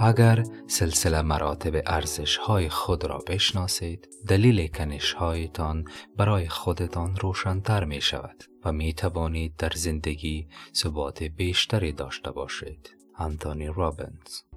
اگر سلسله مراتب ارزش های خود را بشناسید دلیل کنش هایتان برای خودتان روشنتر می شود و می توانید در زندگی ثبات بیشتری داشته باشید. انتونی رابنز